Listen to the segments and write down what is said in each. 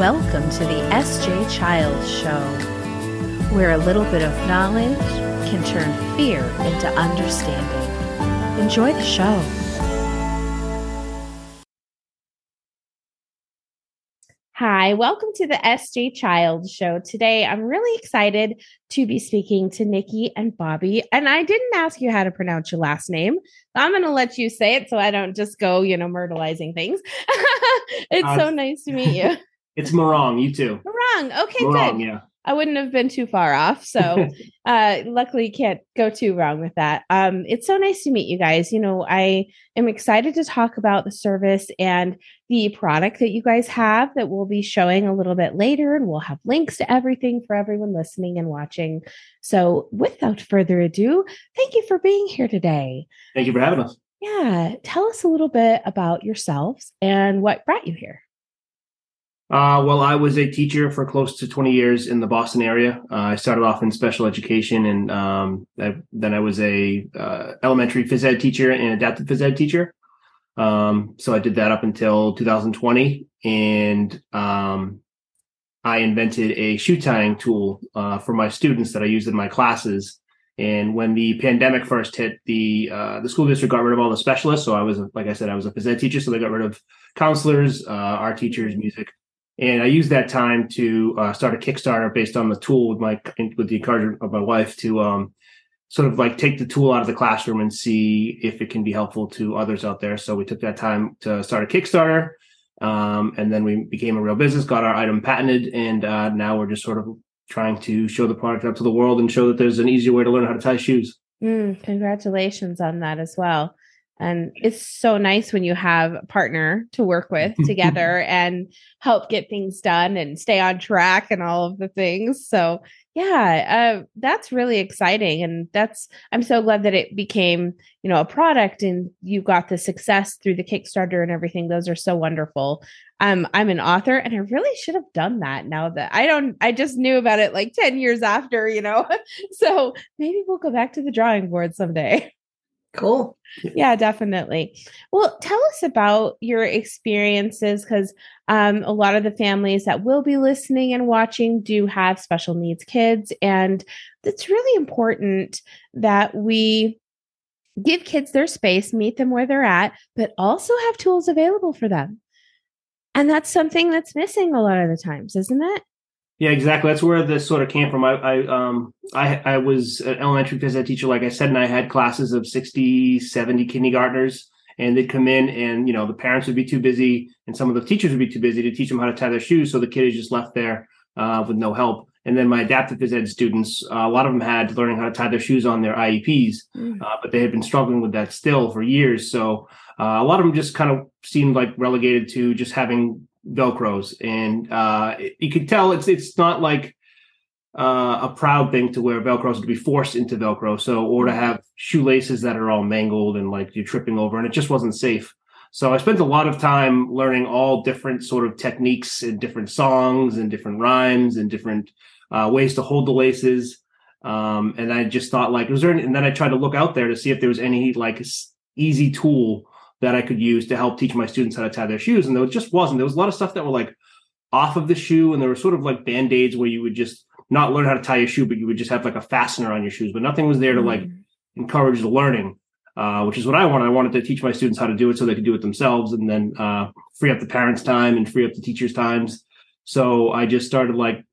Welcome to the SJ Childs Show, where a little bit of knowledge can turn fear into understanding. Enjoy the show. Hi, welcome to the SJ Childs Show. Today, I'm really excited to be speaking to Nikki and Bobby. And I didn't ask you how to pronounce your last name. I'm going to let you say it so I don't just go, you know, myrtleizing things. it's uh, so nice to meet you. It's Morong, you too. Morong. Okay, Morong, good. Yeah. I wouldn't have been too far off. So uh luckily can't go too wrong with that. Um it's so nice to meet you guys. You know, I am excited to talk about the service and the product that you guys have that we'll be showing a little bit later and we'll have links to everything for everyone listening and watching. So without further ado, thank you for being here today. Thank you for having us. Yeah, tell us a little bit about yourselves and what brought you here. Uh, well, I was a teacher for close to 20 years in the Boston area. Uh, I started off in special education, and um, I, then I was a uh, elementary phys ed teacher and adaptive phys ed teacher. Um, so I did that up until 2020, and um, I invented a shoe tying tool uh, for my students that I used in my classes. And when the pandemic first hit, the uh, the school district got rid of all the specialists. So I was, like I said, I was a phys ed teacher, so they got rid of counselors, uh, art teachers, music and I used that time to uh, start a Kickstarter based on the tool with my with the encouragement of my wife to um, sort of like take the tool out of the classroom and see if it can be helpful to others out there. So we took that time to start a Kickstarter, um, and then we became a real business, got our item patented, and uh, now we're just sort of trying to show the product out to the world and show that there's an easier way to learn how to tie shoes. Mm, congratulations on that as well. And it's so nice when you have a partner to work with together and help get things done and stay on track and all of the things. So, yeah, uh, that's really exciting. And that's, I'm so glad that it became, you know, a product and you got the success through the Kickstarter and everything. Those are so wonderful. Um, I'm an author and I really should have done that now that I don't, I just knew about it like 10 years after, you know? so maybe we'll go back to the drawing board someday. Cool. Yeah, definitely. Well, tell us about your experiences because um, a lot of the families that will be listening and watching do have special needs kids. And it's really important that we give kids their space, meet them where they're at, but also have tools available for them. And that's something that's missing a lot of the times, isn't it? Yeah, exactly. That's where this sort of came from. I, I, um, I, I was an elementary phys ed teacher, like I said, and I had classes of 60, 70 kindergartners, and they'd come in, and you know, the parents would be too busy, and some of the teachers would be too busy to teach them how to tie their shoes, so the kid is just left there uh, with no help. And then my adaptive phys ed students, uh, a lot of them had learning how to tie their shoes on their IEPs, mm. uh, but they had been struggling with that still for years. So uh, a lot of them just kind of seemed like relegated to just having velcros. And uh you could tell it's it's not like uh, a proud thing to wear velcros to be forced into velcro so or to have shoelaces that are all mangled and like you're tripping over and it just wasn't safe. So i spent a lot of time learning all different sort of techniques and different songs and different rhymes and different uh, ways to hold the laces. Um, and i just thought like was there any, and then i tried to look out there to see if there was any like easy tool that I could use to help teach my students how to tie their shoes. And there just wasn't. There was a lot of stuff that were like off of the shoe, and there were sort of like band aids where you would just not learn how to tie your shoe, but you would just have like a fastener on your shoes. But nothing was there to like mm. encourage the learning, uh, which is what I wanted. I wanted to teach my students how to do it so they could do it themselves, and then uh, free up the parents' time and free up the teachers' times. So I just started like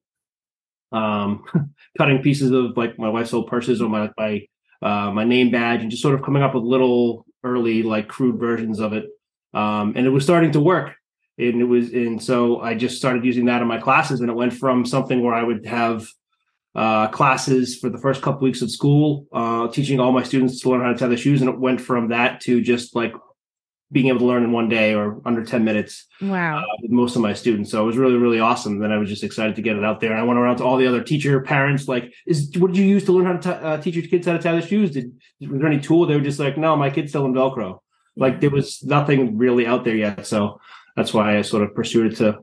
um, cutting pieces of like my wife's old purses or my my uh, my name badge, and just sort of coming up with little early like crude versions of it. Um, and it was starting to work. And it was and so i just started using that in my classes and it went from something where i would have uh, classes for the first couple weeks of school uh, teaching all my students to learn how to tie their shoes and it went from that to just like being able to learn in one day or under 10 minutes wow. uh, with most of my students. So it was really really awesome then i was just excited to get it out there. And i went around to all the other teacher parents like is what did you use to learn how to t- uh, teach your kids how to tie their shoes? Did was there any tool? They were just like no my kids selling velcro. Like there was nothing really out there yet. So that's why i sort of pursued it to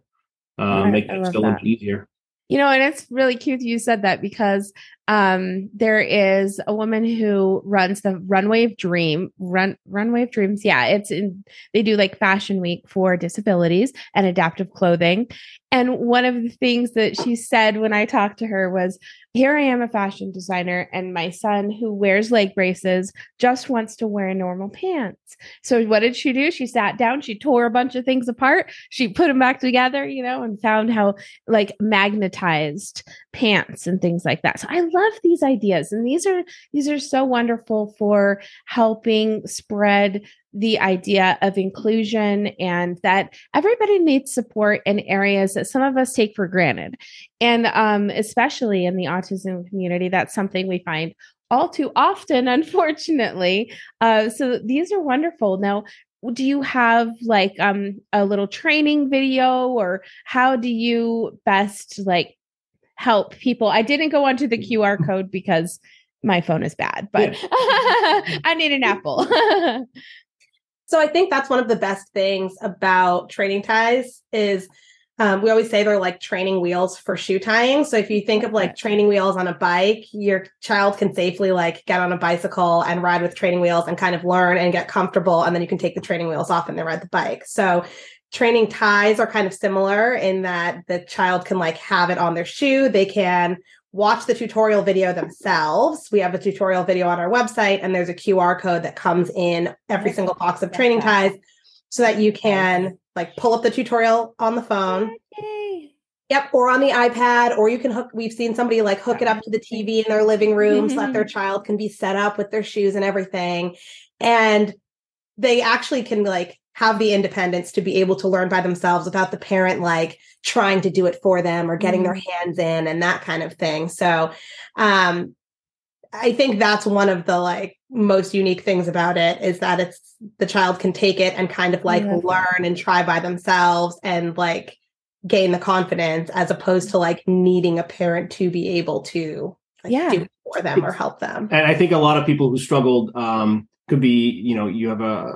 uh, make it still a easier. You know, and it's really cute you said that because um, there is a woman who runs the Runway of Dream, Run Runway of Dreams. Yeah, it's in. They do like Fashion Week for disabilities and adaptive clothing. And one of the things that she said when I talked to her was, "Here I am, a fashion designer, and my son who wears leg braces just wants to wear normal pants." So what did she do? She sat down, she tore a bunch of things apart, she put them back together, you know, and found how like magnetized pants and things like that. So I love these ideas and these are these are so wonderful for helping spread the idea of inclusion and that everybody needs support in areas that some of us take for granted. And um, especially in the autism community, that's something we find all too often, unfortunately. Uh, so these are wonderful. Now, do you have like um, a little training video or how do you best like help people? I didn't go onto the QR code because my phone is bad, but yeah. I need an Apple. so I think that's one of the best things about training ties is um, we always say they're like training wheels for shoe tying. So if you think of like training wheels on a bike, your child can safely like get on a bicycle and ride with training wheels and kind of learn and get comfortable. And then you can take the training wheels off and they ride the bike. So training ties are kind of similar in that the child can like have it on their shoe. They can watch the tutorial video themselves. We have a tutorial video on our website and there's a QR code that comes in every single box of training ties so that you can like pull up the tutorial on the phone. Yep, or on the iPad, or you can hook. We've seen somebody like hook it up to the TV in their living room so that their mm-hmm. child can be set up with their shoes and everything. And they actually can like have the independence to be able to learn by themselves without the parent like trying to do it for them or getting mm their hands in and that kind of thing. So um I think that's one of the like most unique things about it is that it's the child can take it and kind of like learn and try by themselves and like gain the confidence as opposed to like needing a parent to be able to like, yeah. do it for them or help them. And I think a lot of people who struggled um, could be, you know, you have a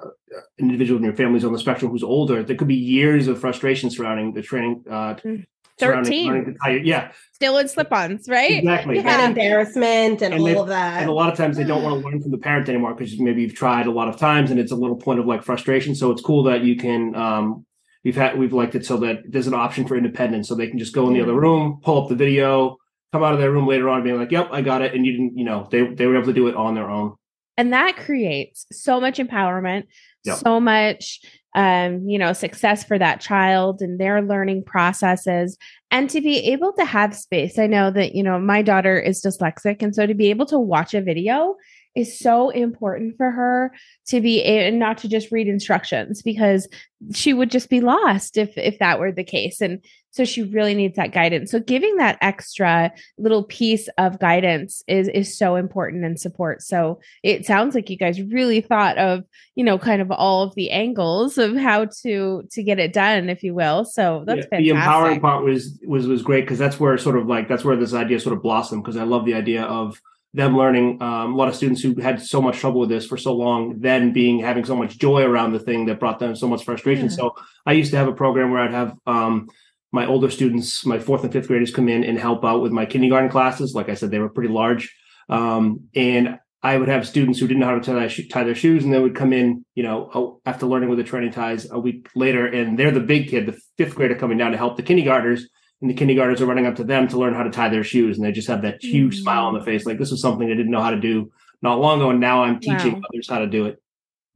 an individual in your family's on the spectrum who's older. There could be years of frustration surrounding the training uh, mm. 13 yeah. Still in slip-ons right? Exactly. Yeah. and embarrassment and, and all of that. and a lot of times they don't want to learn from the parent anymore because maybe you've tried a lot of times and it's a little point of like frustration. So it's cool that you can um we've had we've liked it so that there's an option for independence. So they can just go in the other room pull up the video come out of their room later on being like yep i got it. And you didn't you know they, they were able to do it on their own. And that creates so much empowerment yep. so much um, you know, success for that child and their learning processes and to be able to have space. I know that, you know, my daughter is dyslexic. And so to be able to watch a video is so important for her to be and not to just read instructions because she would just be lost if if that were the case and so she really needs that guidance. So giving that extra little piece of guidance is is so important and support. So it sounds like you guys really thought of you know kind of all of the angles of how to to get it done if you will. So that's yeah, the empowering part was was was great because that's where sort of like that's where this idea sort of blossomed because i love the idea of them learning. Um, a lot of students who had so much trouble with this for so long then being having so much joy around the thing that brought them so much frustration. Yeah. so i used to have a program where i'd have um, my older students my fourth and fifth graders come in and help out with my kindergarten classes. Like i said they were pretty large. Um, and i would have students who didn't know how to tie, tie their shoes and they would come in you know after learning with the training ties a week later. And they're the big kid the fifth grader coming down to help the kindergartners. And the kindergartners are running up to them to learn how to tie their shoes. And they just have that huge mm-hmm. smile on the face like this is something i didn't know how to do not long ago. And now i'm teaching wow. others how to do it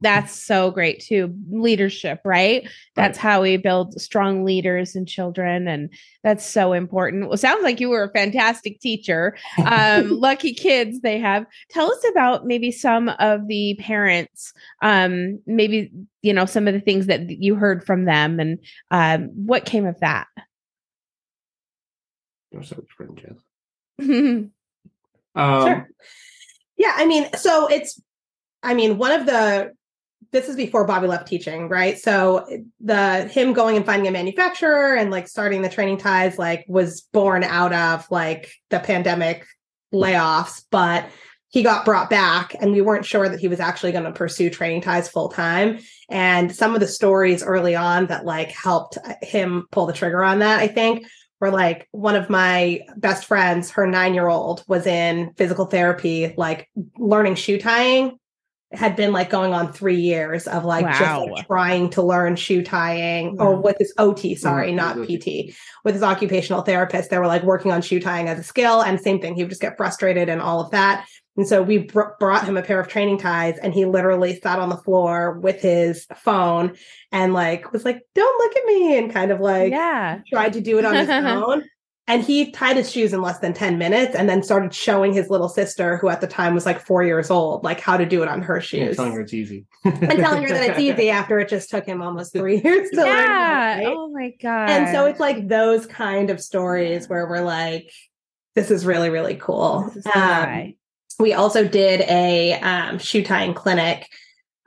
that's so great too leadership right that's right. how we build strong leaders in children and that's so important well sounds like you were a fantastic teacher um, lucky kids they have tell us about maybe some of the parents um, maybe you know some of the things that you heard from them and um, what came of that or so friend Jess. um, sure. Yeah, I mean, so it's, I mean, one of the this is before Bobby left teaching, right? So the him going and finding a manufacturer and like starting the training ties like was born out of like the pandemic layoffs, but he got brought back and we weren't sure that he was actually going to pursue training ties full time and some of the stories early on that like helped uh, him pull the trigger on that i think where like one of my best friends, her nine year old, was in physical therapy, like learning shoe tying. Had been like going on three years of like just like, trying to learn shoe tying or with his OT, sorry, Mhm, not OT. PT. With his occupational therapist, they were like working on shoe tying as a skill. And same thing, he would just get frustrated and all of that. And so we br- brought him a pair of training ties, and he literally sat on the floor with his phone and like was like, "Don't look at me," and kind of like yeah. tried to do it on his own. And he tied his shoes in less than 10 minutes and then started showing his little sister, who at the time was like four years old, like how to do it on her Yeah, shoes. telling her it's easy. and telling her that it's easy after it just took him almost three years to learn. Yeah. how, right? Oh my god. And so it's like those kind of stories where we're like, this is really, really cool. This is Um, we also did a um, shoe tying clinic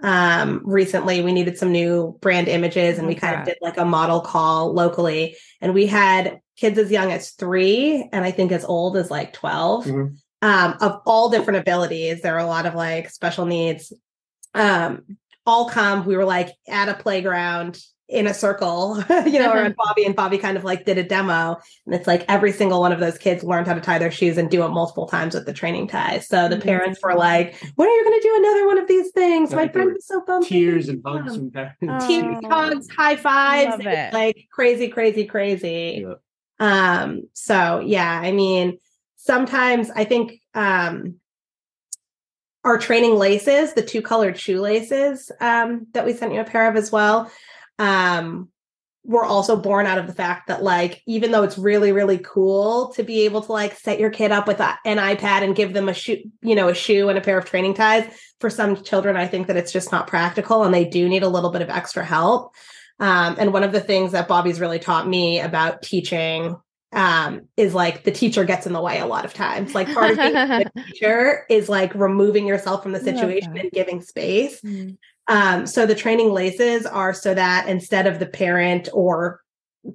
um recently we needed some new brand images and we kind of did like a model call locally. And we had kids as young as three and i think as old as like 12 Mhm. um of all different abilities there are a lot of like special needs. Um all come we were like at a playground in a circle you know around bobby and bobby kind of like did a demo and it's like every single one of those kids learned how to tie their shoes and do it multiple times with the training ties so the Mhm. parents were like when are you going to do another one of these things I my think there friend were was so bummed Tears and hugs from parents. Oh. tears hugs high fives Love it was it. like crazy crazy crazy Yeah. um so yeah i mean sometimes i think um our training laces the two colored shoelaces um that we sent you a pair of as well um were also born out of the fact that like even though it's really really cool to be able to like set your kid up with a, an ipad and give them a shoe you know a shoe and a pair of training ties for some children i think that it's just not practical and they do need a little bit of extra help. Um, and one of the things that bobby's really taught me about teaching um, is like the teacher gets in the way a lot of times. Like part of being a teacher is like removing yourself from the situation and giving space. Mm. Um, so the training laces are so that instead of the parent or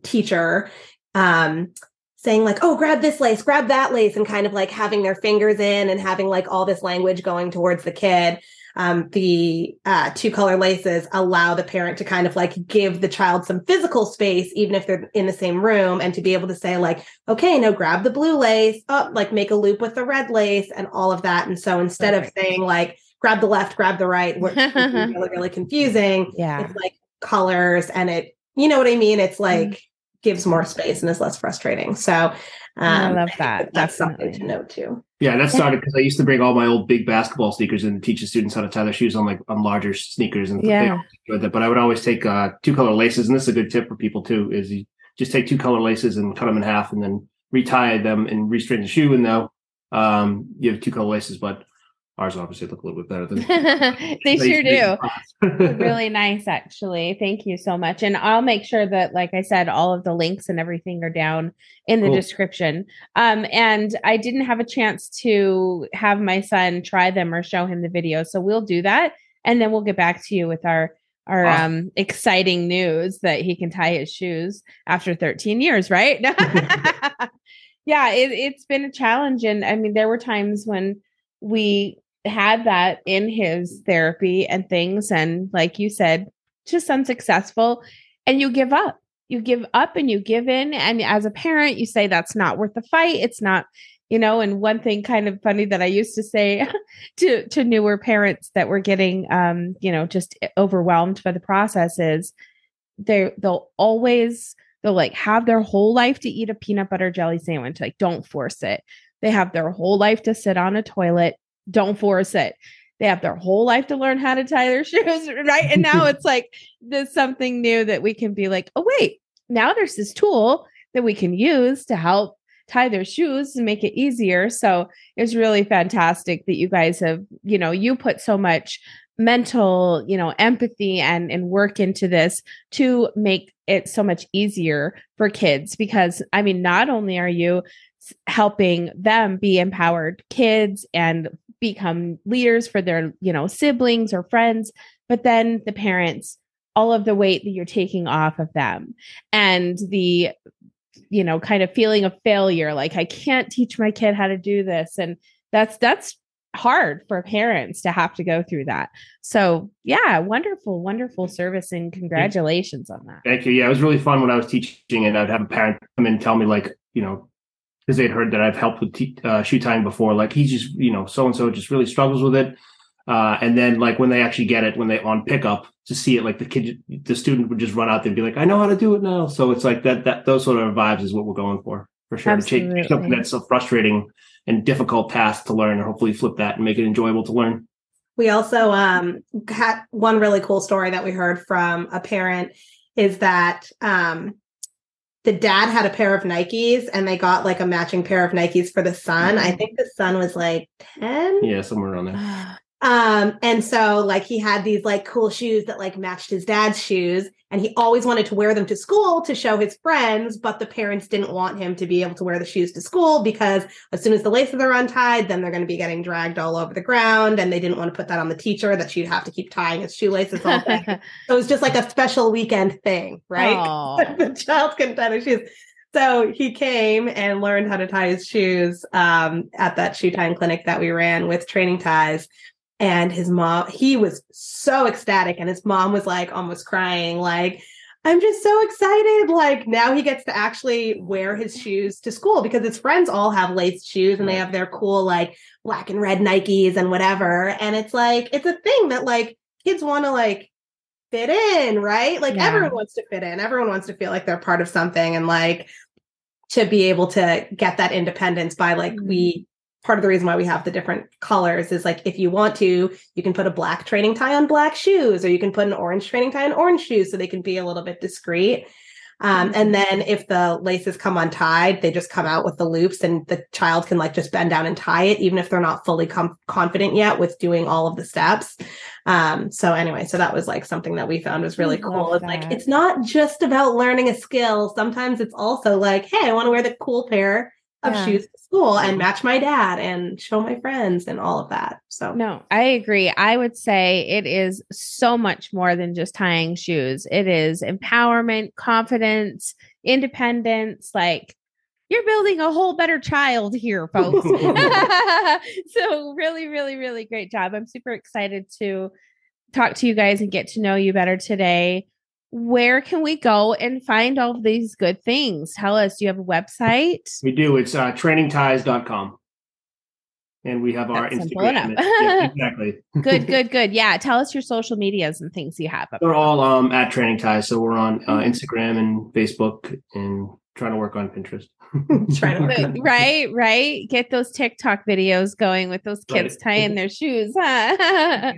teacher um, saying like, "Oh, grab this lace, grab that lace," and kind of like having their fingers in and having like all this language going towards the kid, um, the uh, two color laces allow the parent to kind of like give the child some physical space, even if they're in the same room, and to be able to say like, "Okay, now grab the blue lace, up, like make a loop with the red lace," and all of that. And so instead of saying like, "Grab the left, grab the right," which is really really confusing, Yeah. it's like colors and it you know what i mean it's like Mm. gives more space and is less frustrating so um I love think that, that's something to note too Yeah, that started because I used to bring all my old big basketball sneakers and teach the students how to tie their shoes on like on larger sneakers and Yeah. they always that. But I would always take uh, two color laces, and this is a good tip for people too: is you just take two color laces and cut them in half, and then retie them and restring the shoe. And now um, you have two color laces, but ours obviously look a little bit better than they sure do. do. really nice actually thank you so much and i'll make sure that like i said all of the links and everything are down in the Cool. description um and i didn't have a chance to have my son try them or show him the video so we'll do that and then we'll get back to you with our our Awesome. um exciting news that he can tie his shoes after 13 years right yeah it, it's been a challenge and i mean there were times when we had that in his therapy and things and like you said just unsuccessful and you give up. You give up and you give in and as a parent you say that's not worth the fight. It's not you know and one thing kind of funny that i used to say to to newer parents that were getting um you know just overwhelmed by the process is they they'll always they'll like have their whole life to eat a peanut butter jelly sandwich. Like don't force it. They have their whole life to sit on a toilet don't force it. They have their whole life to learn how to tie their shoes right? And now it's like there's something new that we can be like oh wait now there's this tool that we can use to help tie their shoes and make it easier. So it's really fantastic that you guys have you know you put so much mental you know empathy and and work into this to make it so much easier for kids because i mean not only are you helping them be empowered kids and become leaders for their you know siblings or friends but then the parents all of the weight that you're taking off of them and the you know kind of feeling of failure like i can't teach my kid how to do this and that's that's hard for parents to have to go through that. So, yeah, wonderful, wonderful service and congratulations on that. Thank you. Yeah, it was really fun when I was teaching, and I'd have a parent come in and tell me, like, you know, because they'd heard that I've helped with te- uh, shoe tying before, like, he's just, you know, so and so just really struggles with it. Uh, and then, like, when they actually get it, when they on pickup to see it, like the kid, the student would just run out there and be like, I know how to do it now. So it's like that, that, those sort of vibes is what we're going for, for sure. Absolutely. Something that's so frustrating and difficult task to learn and hopefully flip that and make it enjoyable to learn. We also um, had one really cool story that we heard from a parent is that um, the dad had a pair of Nikes and they got like a matching pair of Nikes for the son. I think the son was like 10. Yeah, somewhere around there. Um, and so like he had these like cool shoes that like matched his dad's shoes, and he always wanted to wear them to school to show his friends, but the parents didn't want him to be able to wear the shoes to school because as soon as the laces are untied, then they're going to be getting dragged all over the ground, and they didn't want to put that on the teacher that she'd have to keep tying his shoelaces all day. so it was just like a special weekend thing, right? the child can tie their shoes. So he came and learned how to tie his shoes um, at that shoe tying clinic that we ran with training ties and his mom he was so ecstatic and his mom was like almost crying like i'm just so excited like now he gets to actually wear his shoes to school because his friends all have laced shoes and they have their cool like black and red nikes and whatever and it's like it's a thing that like kids want to like fit in right like yeah. everyone wants to fit in everyone wants to feel like they're part of something and like to be able to get that independence by like mm-hmm. we part of the reason why we have the different colors is like if you want to you can put a black training tie on black shoes or you can put an orange training tie on orange shoes so they can be a little bit discreet. Um, and mm-hmm. then if the laces come untied they just come out with the loops and the child can like just bend down and tie it even if they're not fully com- confident yet with doing all of the steps. Um, so anyway so that was like something that we found was really I cool. it's like it's not just about learning a skill. Sometimes it's also like hey i want to wear the cool pair of yeah. shoes to school and match my dad and show my friends and all of that. So, no, I agree. I would say it is so much more than just tying shoes. It is empowerment, confidence, independence. Like you're building a whole better child here, folks. so, really, really, really great job. I'm super excited to talk to you guys and get to know you better today where can we go and find all of these good things? Tell us, do you have a website? We do. It's uh, trainingties.com. And we have our That's Instagram. yeah, exactly. good, good, good. Yeah. Tell us your social medias and things you have. They're all um, at Training Ties. So we're on uh, mm-hmm. Instagram and Facebook and trying to work on Pinterest. trying to work on right, right. Get those TikTok videos going with those kids right. tying their shoes. Huh?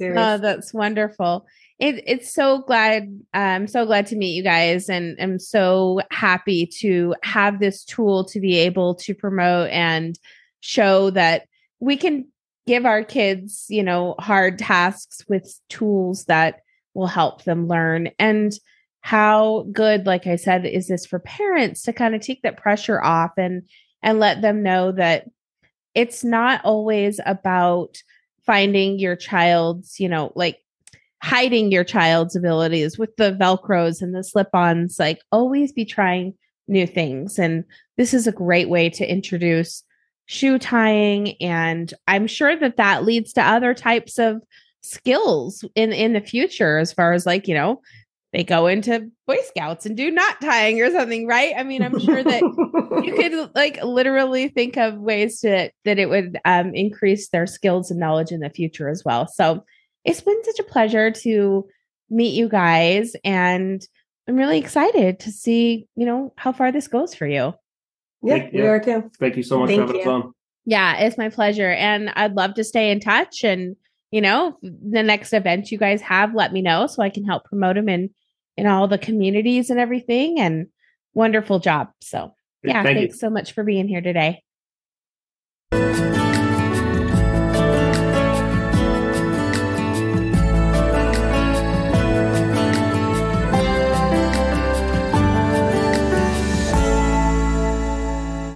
oh, that's wonderful it, it's so glad i'm so glad to meet you guys and i'm so happy to have this tool to be able to promote and show that we can give our kids you know hard tasks with tools that will help them learn. And how good like i said is this for parents to kind of take that pressure off and and let them know that it's not always about finding your child's you know like hiding your child's abilities with the velcros and the slip-ons like always be trying new things. And this is a great way to introduce shoe tying and i'm sure that that leads to other types of skills in in the future as far as like you know they go into boy scouts and do knot tying or something right? I mean i'm sure that you could like literally think of ways to that it would um, increase their skills and knowledge in the future as well. So it's been such a pleasure to meet you guys and I'm really excited to see, you know, how far this goes for you. Yeah, we are too. Thank you so much Thank for having you. us on. Yeah, it's my pleasure. And I'd love to stay in touch. And, you know, the next event you guys have, let me know so I can help promote them in in all the communities and everything. And wonderful job. So yeah, Thank thanks you. so much for being here today.